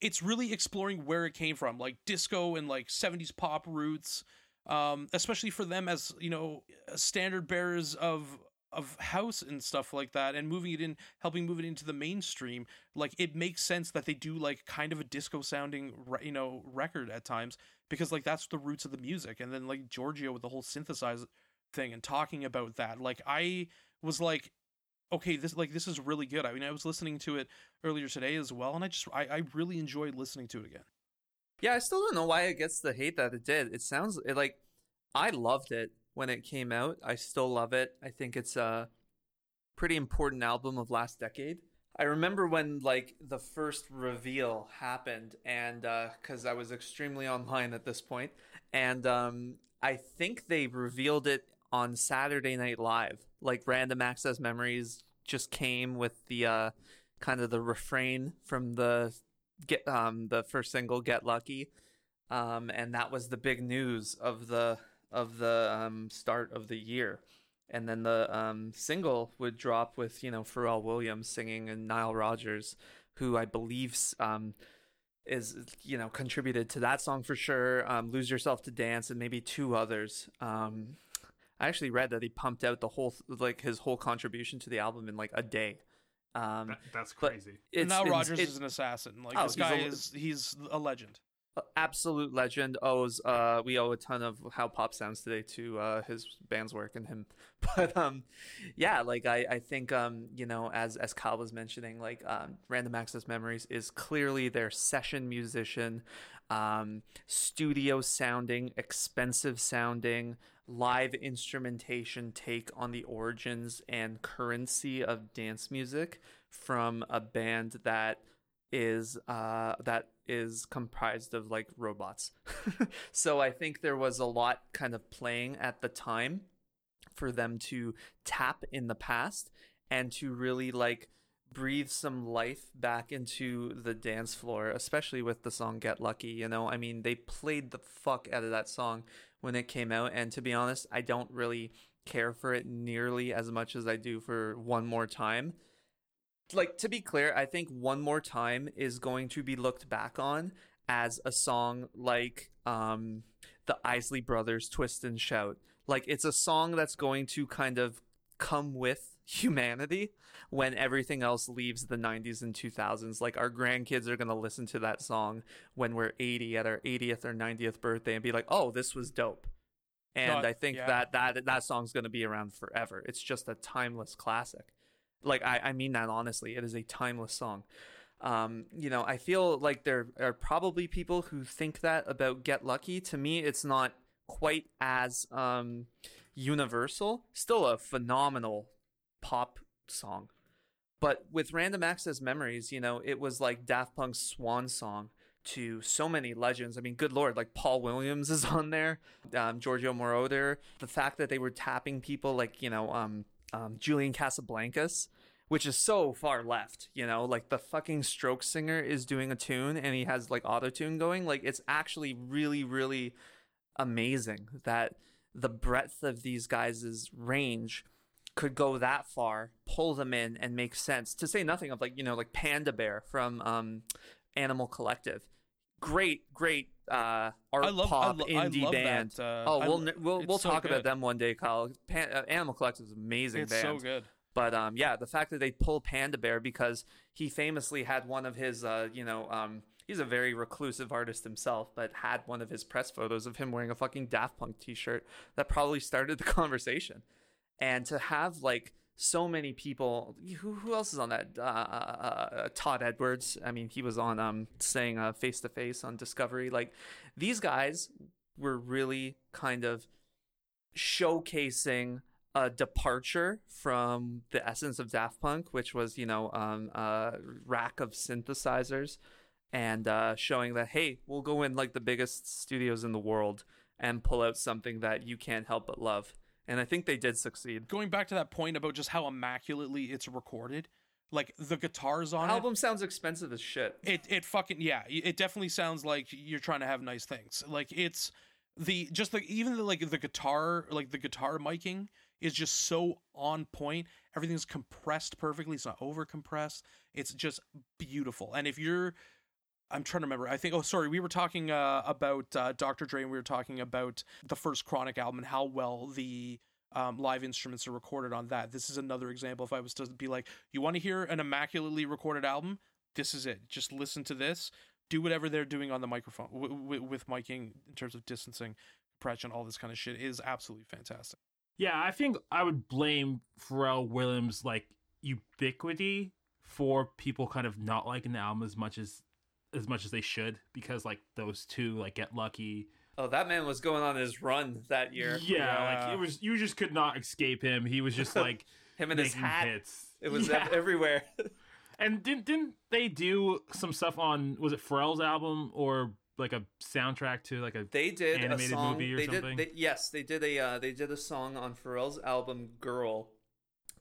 it's really exploring where it came from, like disco and like 70s pop roots. Um, especially for them as, you know, standard bearers of of house and stuff like that and moving it in helping move it into the mainstream like it makes sense that they do like kind of a disco sounding you know record at times because like that's the roots of the music and then like Giorgio with the whole synthesizer thing and talking about that like i was like okay this like this is really good i mean i was listening to it earlier today as well and i just i, I really enjoyed listening to it again Yeah, I still don't know why it gets the hate that it did. It sounds it, like I loved it when it came out. I still love it. I think it's a pretty important album of last decade. I remember when like the first reveal happened and uh cuz I was extremely online at this point and um I think they revealed it on Saturday Night Live. Like Random Access Memories just came with the uh kind of the refrain from the get um the first single Get Lucky. Um and that was the big news of the of the um start of the year. And then the um single would drop with, you know, Pharrell Williams singing and Nile Rodgers, who I believe um is you know contributed to that song for sure. Um Lose Yourself to Dance and maybe two others. Um I actually read that he pumped out the whole like his whole contribution to the album in like a day. Um That, that's crazy. and it's now it's- Rodgers it- is an assassin like Oh, this guy a- is he's a legend absolute legend. Owes uh we owe a ton of how pop sounds today to uh his band's work and him. But um yeah like i i think um you know as as kyle was mentioning like um random access memories is clearly their session musician. Um studio sounding expensive sounding live instrumentation take on the origins and currency of dance music from a band that is uh that is comprised of like robots. so I think there was a lot kind of playing at the time for them to tap in the past and to really like breathe some life back into the dance floor, especially with the song Get Lucky, you know? I mean, they played the fuck out of that song when it came out and to be honest, I don't really care for it nearly as much as I do for One More Time like to be clear, I think one more time is going to be looked back on as a song like um the Isley Brothers Twist and Shout. Like it's a song that's going to kind of come with humanity when everything else leaves the 90s and 2000s. Like our grandkids are going to listen to that song when we're 80 at our 80th or 90th birthday and be like, "Oh, this was dope." And I think yeah. that that that song's going to be around forever. It's just a timeless classic like I, I mean that honestly it is a timeless song um you know i feel like there are probably people who think that about get lucky to me it's not quite as um universal still a phenomenal pop song but with random access memories you know it was like daft punk's swan song to so many legends. I mean, good lord, like Paul Williams is on there, um, Giorgio Moroder. The fact that they were tapping people like you know um, um, Julian Casablancas which is so far left, you know, like the fucking stroke singer is doing a tune and he has like auto tune going. Like it's actually really, really amazing that the breadth of these guys' range could go that far, pull them in and make sense. To say nothing of like, you know, like Panda Bear from um Animal Collective. Great, great uh art I love- I pop lo- I indie love band. that, uh, oh, we'll lo- we'll we'll so talk about them one day, Kyle. Pan- uh, Animal Collective is amazing It's band. so good. But um, yeah, the fact that they pull Panda Bear because he famously had one of his, uh, you know, um, he's a very reclusive artist himself, but had one of his press photos of him wearing a fucking Daft Punk T-shirt that probably started the conversation. And to have like so many people, who who else is on that? Uh, uh, uh, Todd Edwards. I mean, he was on um saying uh face to face on Discovery. Like these guys were really kind of showcasing a departure from the essence of Daft Punk, which was, you know, um, a rack of synthesizers, and uh, showing that, hey, we'll go in like the biggest studios in the world and pull out something that you can't help but love. And I think they did succeed. Going back to that point about just how immaculately it's recorded, like the guitars on The it. album sounds expensive as shit. it it fucking yeah it definitely sounds like you're trying to have nice things like it's the just like even the like the guitar like the guitar miking is just so on point everything's compressed perfectly it's not over compressed it's just beautiful and if you're i'm trying to remember i think oh sorry we were talking uh, about uh, dr dre and we were talking about the first chronic album and how well the um, live instruments are recorded on that this is another example if i was to be like you want to hear an immaculately recorded album this is it. Just listen to this. Do whatever they're doing on the microphone w- w- with miking in terms of distancing, compression, all this kind of shit is absolutely fantastic. Yeah, I think I would blame Pharrell Williams like ubiquity for people kind of not liking the album as much as as much as they should because like those two like Get Lucky. Oh, that man was going on his run that year. Yeah, Yeah. like it was you just could not escape him. He was just like Him and his hat. hits. It was yeah. everywhere. And didn't didn't they do some stuff on was it Pharrell's album or like a soundtrack to like a They did Animated a song. movie or they something? did. They, yes, they did a. Uh, they did a song on Pharrell's album "Girl"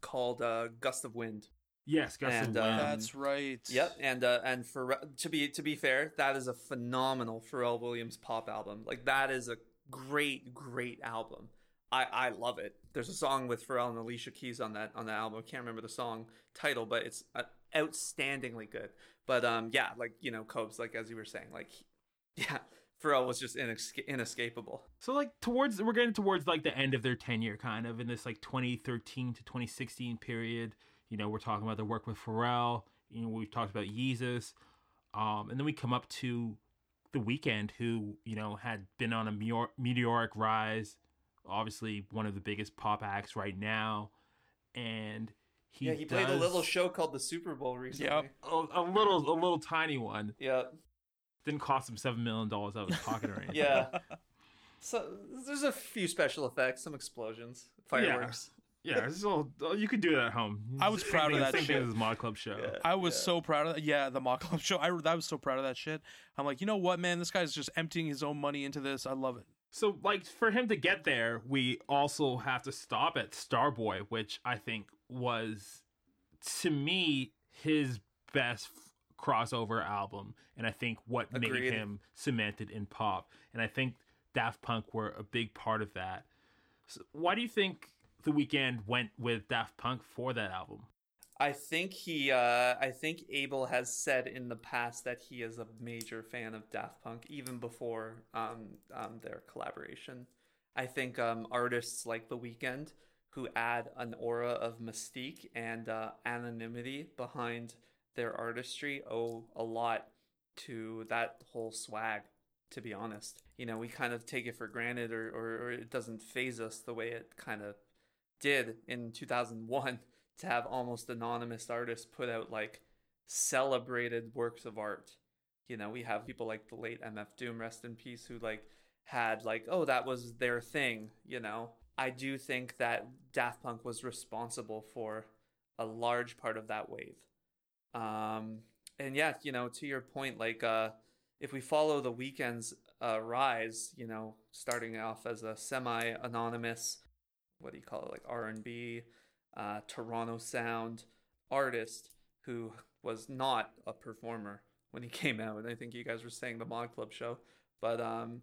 called uh, "Gust of Wind." Yes, Gust of And, Wind. um, That's right. Yep, and uh, and for to be to be fair, that is a phenomenal Pharrell Williams pop album. Like that is a great, great album. I I love it. There's a song with Pharrell and Alicia Keys on that on that album. I can't remember the song title, but it's uh, outstandingly good. But um, yeah, like you know, Cobes, like as you were saying, like yeah, Pharrell was just inesca- inescapable. So like towards we're getting towards like the end of their tenure, kind of in this like 2013 to 2016 period. You know, we're talking about the work with Pharrell. You know, we've talked about Yeezus, um, and then we come up to the Weeknd, who you know had been on a meteor- meteoric rise. Obviously, one of the biggest pop acts right now, and he yeah, he played a little show called the Super Bowl recently. Yep. a, a little a little tiny one. Yeah. Didn't cost him seven million dollars out of his pocket or anything. Yeah. so there's a few special effects, some explosions, fireworks. Yeah, it's all, oh, you could do that at home. I was proud of that Same thing shit. as Mod Club show. Yeah. I was so proud of that. Yeah, the Mod Club show. I, I was so proud of that shit. I'm like, you know what, man? This guy's just emptying his own money into this. I love it. So, like, for him to get there, we also have to stop at Starboy, which I think was, to me, his best f- crossover album, and I think what made him cemented in pop. And I think Daft Punk were a big part of that. So why do you think The Weeknd went with Daft Punk for that album? I think he uh I think Abel has said in the past that he is a major fan of Daft Punk even before um um their collaboration. I think um artists like The Weeknd who add an aura of mystique and uh, anonymity behind their artistry owe a lot to that whole swag to be honest. You know, we kind of take it for granted or, or, or it doesn't phase us the way it kind of did in 2001 to have almost anonymous artists put out like celebrated works of art. You know, we have people like the late MF Doom, rest in peace, who like had like, oh, that was their thing, you know. I do think that Daft Punk was responsible for a large part of that wave. Um, and yeah, you know, to your point, like, uh, if we follow the Weeknd's uh, rise, you know, starting off as a semi-anonymous, what do you call it, like R and B, uh, Toronto sound artist who was not a performer when he came out. And I think you guys were saying the Mod Club show, but um,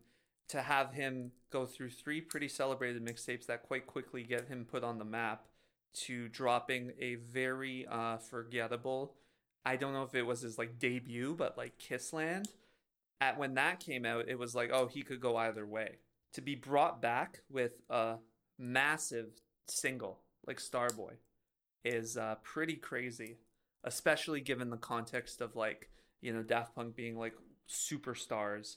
to have him go through three pretty celebrated mixtapes that quite quickly get him put on the map to dropping a very uh, forgettable. I don't know if it was his like debut, but like Kiss Land. At when that came out, it was like, oh, he could go either way. To be brought back with a massive single like Starboy is uh, pretty crazy, especially given the context of like you know Daft Punk being like superstars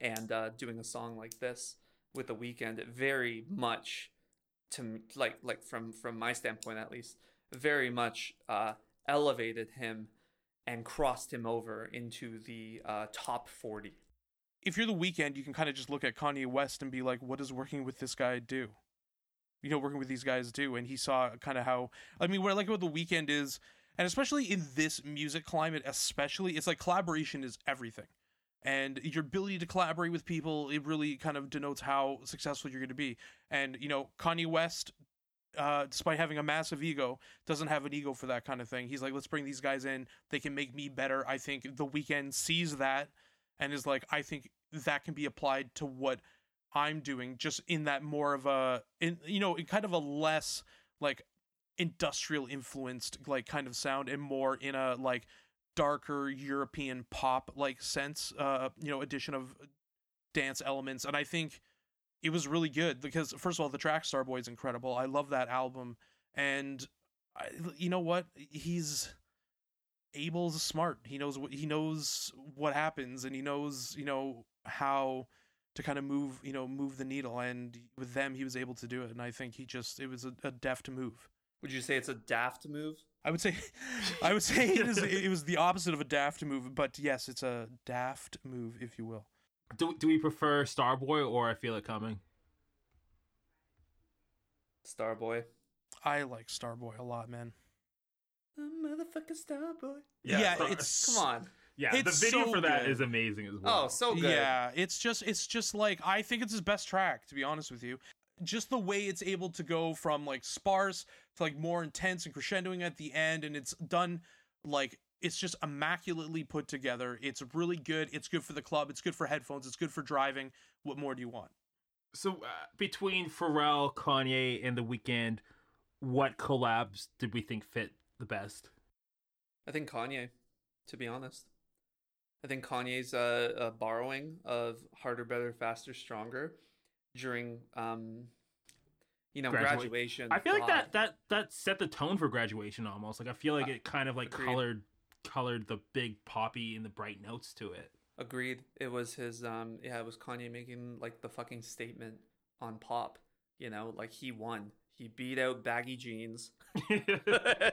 and uh, doing a song like this with the Weeknd. It very much to like like from from my standpoint at least very much uh, elevated him and crossed him over into the uh, top 40 if you're the Weeknd you can kind of just look at kanye west and be like what does working with this guy do you know working with these guys do and he saw kind of how i mean what i like about the Weeknd is and especially in this music climate especially it's like collaboration is everything. And your ability to collaborate with people it really kind of denotes how successful you're going to be. And you know kanye west uh, despite having a massive ego doesn't have an ego for that kind of thing. He's like let's bring these guys in. They can make me better. I think the Weeknd sees that and is like i think that can be applied to what i'm doing just in that more of a in you know in kind of a less like industrial influenced like kind of sound and more in a like darker European pop like sense, uh, you know, addition of dance elements. And I think it was really good because first of all, the track Starboy is incredible. I love that album. And I, you know what? He's Abel's smart. He knows what he knows what happens and he knows, you know, how to kind of move, you know, move the needle. And with them, he was able to do it. And I think he just, it was a, a deft move. Would you say it's a daft move? I would say, I would say it is. It was the opposite of a daft move, but yes, it's a daft move, if you will. Do Do we prefer Starboy or I Feel It Coming? Starboy. I like Starboy a lot, man. The motherfucking Starboy. Yeah, yeah Star- it's Come on. Yeah, It's the video so for that good. is amazing as well. Oh, so good. Yeah, it's just it's just like I think it's his best track to be honest with you. Just the way it's able to go from like sparse to like more intense and crescendoing at the end and it's done like it's just immaculately put together. It's really good. It's good for the club. It's good for headphones. It's good for driving. What more do you want? So uh, between Pharrell, Kanye, and The Weeknd, what collabs did we think fit the best? I think Kanye, to be honest. I think Kanye's uh, uh, borrowing of harder, better, faster, stronger during, um, you know, Gradua- graduation. I feel like that that that set the tone for graduation almost. Like I feel like Uh, it kind of like agreed. colored colored the big poppy and the bright notes to it. Agreed. It was his. Um, yeah, it was Kanye making like the fucking statement on pop. You know, like he won. He beat out baggy jeans.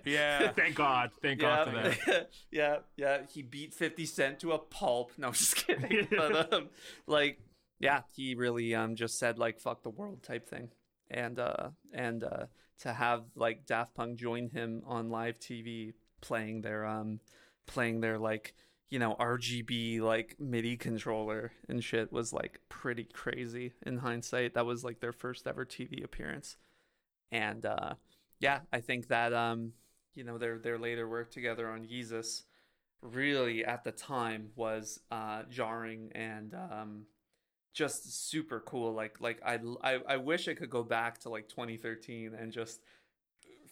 Yeah. Thank God. Thank God for that. yeah, yeah, yeah. He beat Fifty Cent to a pulp. No, I'm just kidding. but um, like, yeah, he really um just said like "fuck the world" type thing, and uh and uh to have like Daft Punk join him on live TV playing their um playing their like you know RGB like MIDI controller and shit was like pretty crazy in hindsight. That was like their first ever TV appearance, and uh yeah, I think that um you know their their later work together on Yeezus really at the time was uh jarring and um just super cool like like I, I I wish I could go back to like 2013 and just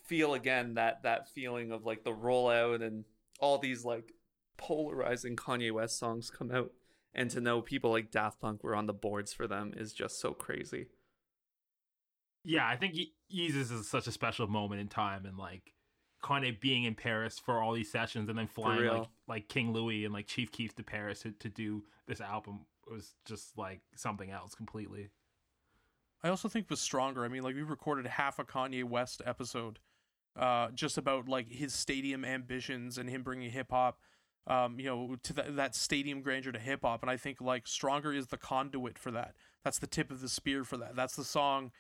feel again that that feeling of like the rollout and all these like polarizing Kanye West songs come out and to know people like Daft Punk were on the boards for them is just so crazy. Yeah, I think Ye- Yeezus is such a special moment in time, and like Kanye being in Paris for all these sessions, and then flying like like King Louie and like Chief Keef to Paris to, to do this album was just like something else completely. I also think was stronger. I mean, like we recorded half a Kanye West episode, uh, just about like his stadium ambitions and him bringing hip hop, um, you know, to that that stadium grandeur to hip hop. And I think like stronger is the conduit for that. That's the tip of the spear for that. That's the song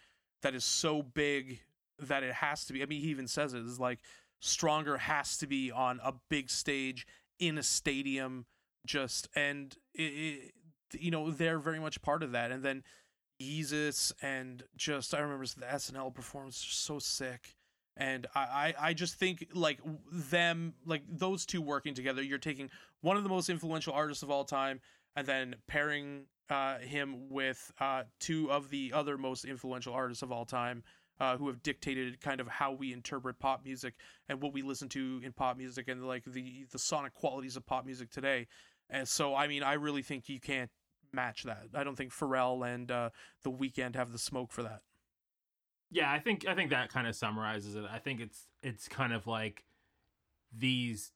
that is so big that it has to be. I mean, he even says it is like stronger has to be on a big stage in a stadium. Just and it, it, you know they're very much part of that. And then Yeezus and just I remember the SNL performance so sick. And I, I, I just think like them, like those two working together, you're taking one of the most influential artists of all time and then pairing uh, him with uh, two of the other most influential artists of all time uh, who have dictated kind of how we interpret pop music and what we listen to in pop music and like the the sonic qualities of pop music today. And so, I mean, I really think you can't match that. I don't think Pharrell and uh, The Weeknd have the smoke for that. Yeah, I think I think that kind of summarizes it. I think it's it's kind of like these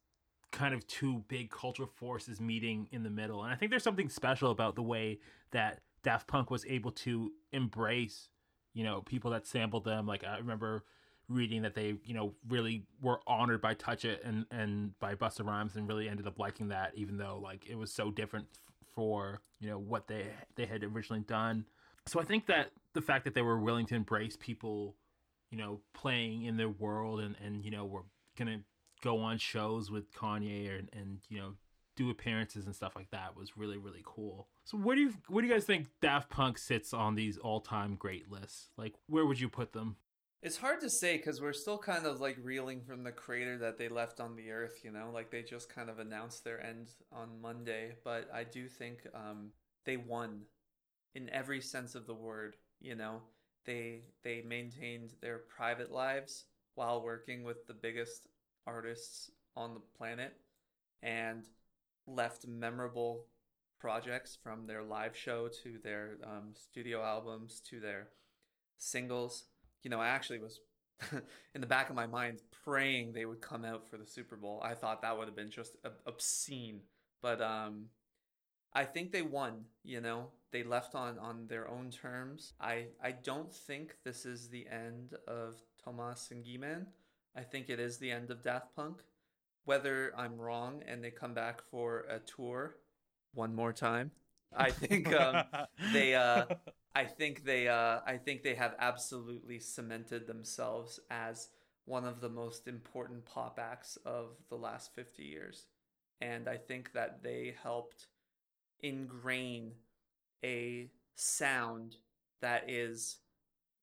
kind of two big cultural forces meeting in the middle. And I think there's something special about the way that Daft Punk was able to embrace, you know, people that sampled them. Like I remember reading that they, you know, really were honored by Touch It and and by Busta Rhymes and really ended up liking that even though like it was so different for, you know, what they they had originally done. So I think that the fact that they were willing to embrace people, you know, playing in their world and and you know, were going to go on shows with Kanye and and you know do appearances and stuff like that was really really cool. So where do you where do you guys think Daft Punk sits on these all time great lists? Like where would you put them? It's hard to say because we're still kind of like reeling from the crater that they left on the earth, you know, like they just kind of announced their end on Monday. But I do think um, they won in every sense of the word. You know, they they maintained their private lives while working with the biggest artists on the planet and left memorable projects from their live show to their um, studio albums to their singles. You know, I actually was in the back of my mind praying they would come out for the Super Bowl. I thought that would have been just obscene, but um, I think they won. You know, they left on on their own terms. I I don't think this is the end of Thomas and Guy-Man. I think it is the end of Daft Punk. Whether I'm wrong and they come back for a tour one more time, I think um, they. Uh, I think they. Uh, I think they have absolutely cemented themselves as one of the most important pop acts of the last 50 years, and I think that they helped ingrain a sound that is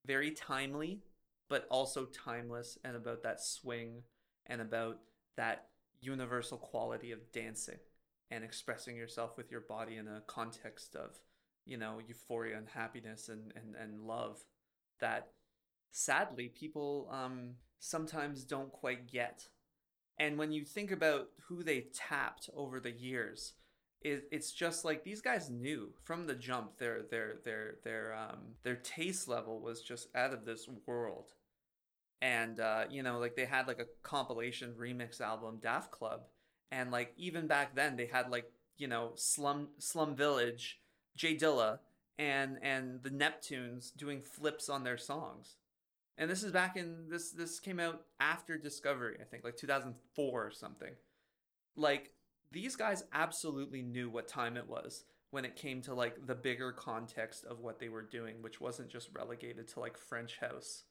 very timely but also timeless and about that swing and about that universal quality of dancing and expressing yourself with your body in a context of you know euphoria and happiness and and, and love that sadly people um sometimes don't quite get. And when you think about who they tapped over the years it, it's just like these guys knew from the jump their their their their um their taste level was just out of this world. And uh, you know like they had like a compilation remix album daft club. And like even back then they had like you know slum slum village J Dilla and and the neptunes doing flips on their songs. And this is back in this this came out after discovery i think like 2004 or something. Like these guys absolutely knew what time it was when it came to like the bigger context of what they were doing which wasn't just relegated to like french house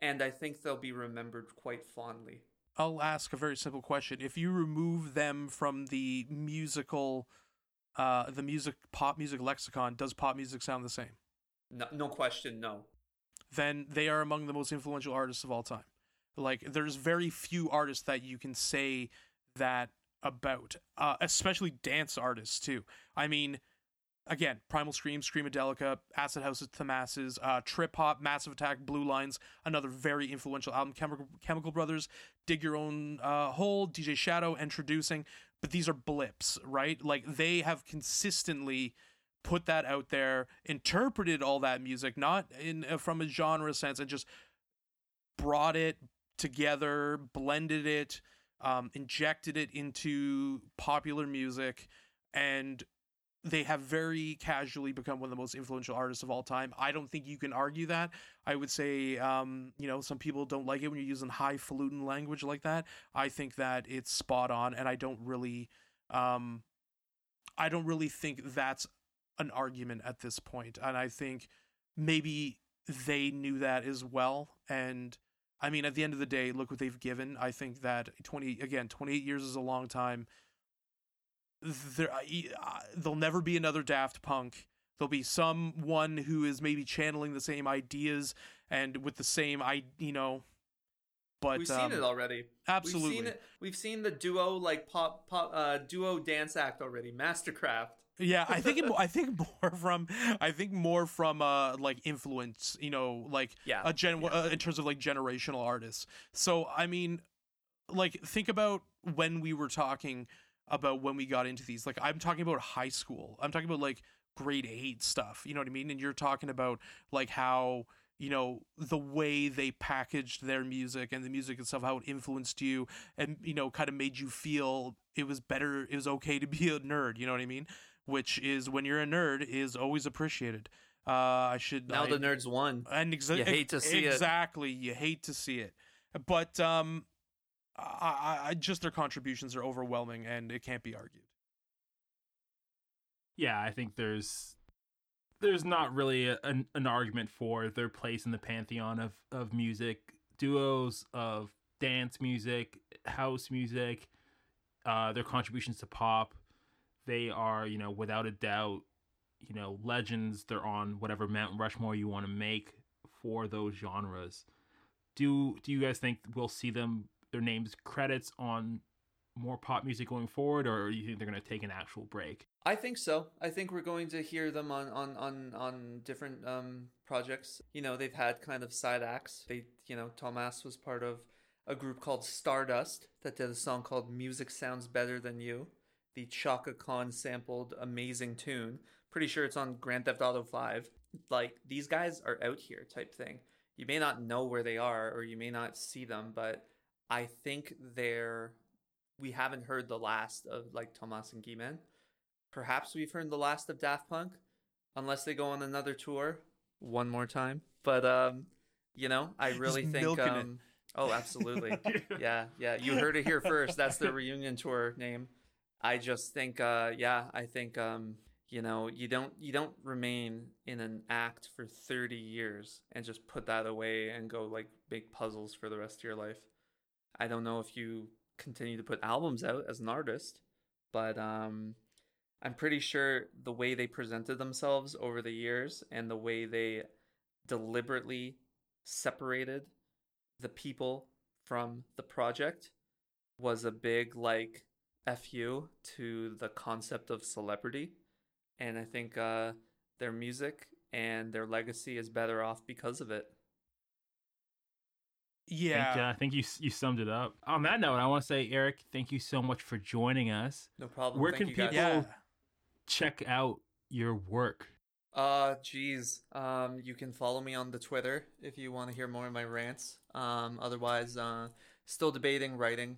and I think they'll be remembered quite fondly. I'll ask a very simple question. If you remove them from the musical, uh, the music, pop music lexicon, does pop music sound the same? No, no question, no. Then they are among the most influential artists of all time. Like, there's very few artists that you can say that about, uh, especially dance artists, too. I mean, again, Primal Scream, Screamadelica, Acid House of the Masses, uh, Trip Hop, Massive Attack, Blue Lines, another very influential album. Chemical, Chemical Brothers, Dig Your Own uh, Hole, DJ Shadow, Introducing. But these are blips, right? Like they have consistently put that out there, interpreted all that music, not in uh, from a genre sense, and just brought it together, blended it, um, injected it into popular music, and they have very casually become one of the most influential artists of all time. I don't think you can argue that. I would say, um, you know, some people don't like it when you're using highfalutin language like that. I think that it's spot on, and I don't really, um, I don't really think that's an argument at this point. And I think maybe they knew that as well. And I mean, at the end of the day, look what they've given. I think that 20, again, 28 years is a long time there there'll never be another Daft Punk. There'll be someone who is maybe channeling the same ideas and with the same I you know But we've um, seen it already. Absolutely. We've seen it. We've seen the duo like pop pop uh duo dance act already. Mastercraft. Yeah, I think it, I think more from I think more from uh like influence, you know, like Yeah, a gen uh, in terms of like generational artists. So I mean, like think about when we were talking about when we got into these. Like I'm talking about high school. I'm talking about like grade eight stuff. You know what I mean? And you're talking about like how you know the way they packaged their music and the music itself how it influenced you and you know kind of made you feel it was better it was okay to be a nerd you know what i mean which is when you're a nerd is always appreciated uh i should Now I, the nerds won. and exa- You hate to see it. exactly you hate to see it but um I, I, I just their contributions are overwhelming and it can't be argued Yeah, I think there's there's not really a, an, an argument for their place in the pantheon of of music duos of dance music, house music, uh, their contributions to pop. They are, you know, without a doubt, you know, legends. They're on whatever Mount Rushmore you want to make for those genres. Do do you guys think we'll see them their names credits on more pop music going forward, or do you think they're going to take an actual break? I think so. I think we're going to hear them on on on on different um projects. You know, they've had kind of side acts. They, you know, Thomas was part of a group called Stardust that did a song called "Music Sounds Better Than You." The Chaka Khan sampled amazing tune. Pretty sure it's on Grand Theft Auto 5. Like these guys are out here type thing. You may not know where they are or you may not see them, but I think they're we haven't heard the last of like Thomas and Guy-Man. Perhaps we've heard the last of Daft Punk, unless they go on another tour one more time. But um, you know, I really He's think milking it. um, oh, absolutely, yeah, yeah. You heard it here first. That's the reunion tour name. I just think, uh, yeah, I think um, you know, you don't you don't remain in an act for thirty years and just put that away and go like make puzzles for the rest of your life. I don't know if you continue to put albums out as an artist, but um, I'm pretty sure the way they presented themselves over the years and the way they deliberately separated the people from the project was a big like fu to the concept of celebrity and i think uh, their music and their legacy is better off because of it yeah think, uh, I think you you summed it up. On that note, I want to say, Eric, thank you so much for joining us. no problem Where Thank can you guys. people- yeah Check out your work. Uh, geez. Um, you can follow me on the Twitter if you want to hear more of my rants. Um, otherwise, uh, still debating writing.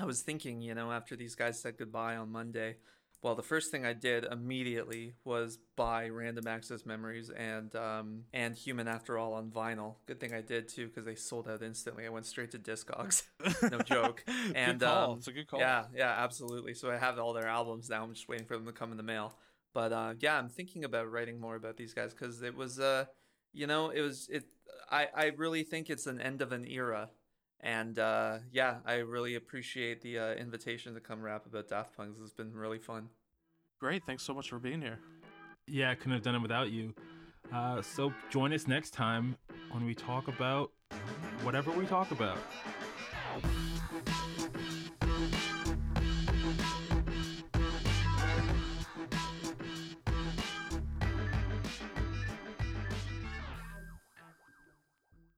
I was thinking, you know, after these guys said goodbye on Monday, well, the first thing I did immediately was buy Random Access Memories and um and Human After All on vinyl. Good thing I did too because they sold out instantly. I went straight to Discogs. no joke. good And, call um, it's a good call Yeah, yeah, absolutely. So I have all their albums now. I'm just waiting for them to come in the mail. But uh, yeah, I'm thinking about writing more about these guys because it was, uh, you know, it was it. I I really think it's an end of an era, and uh, yeah, I really appreciate the uh, invitation to come rap about Daft Punk. Has been really fun. great thanks so much for being here Yeah, I couldn't have done it without you. Uh, so join us next time when we talk about whatever we talk about.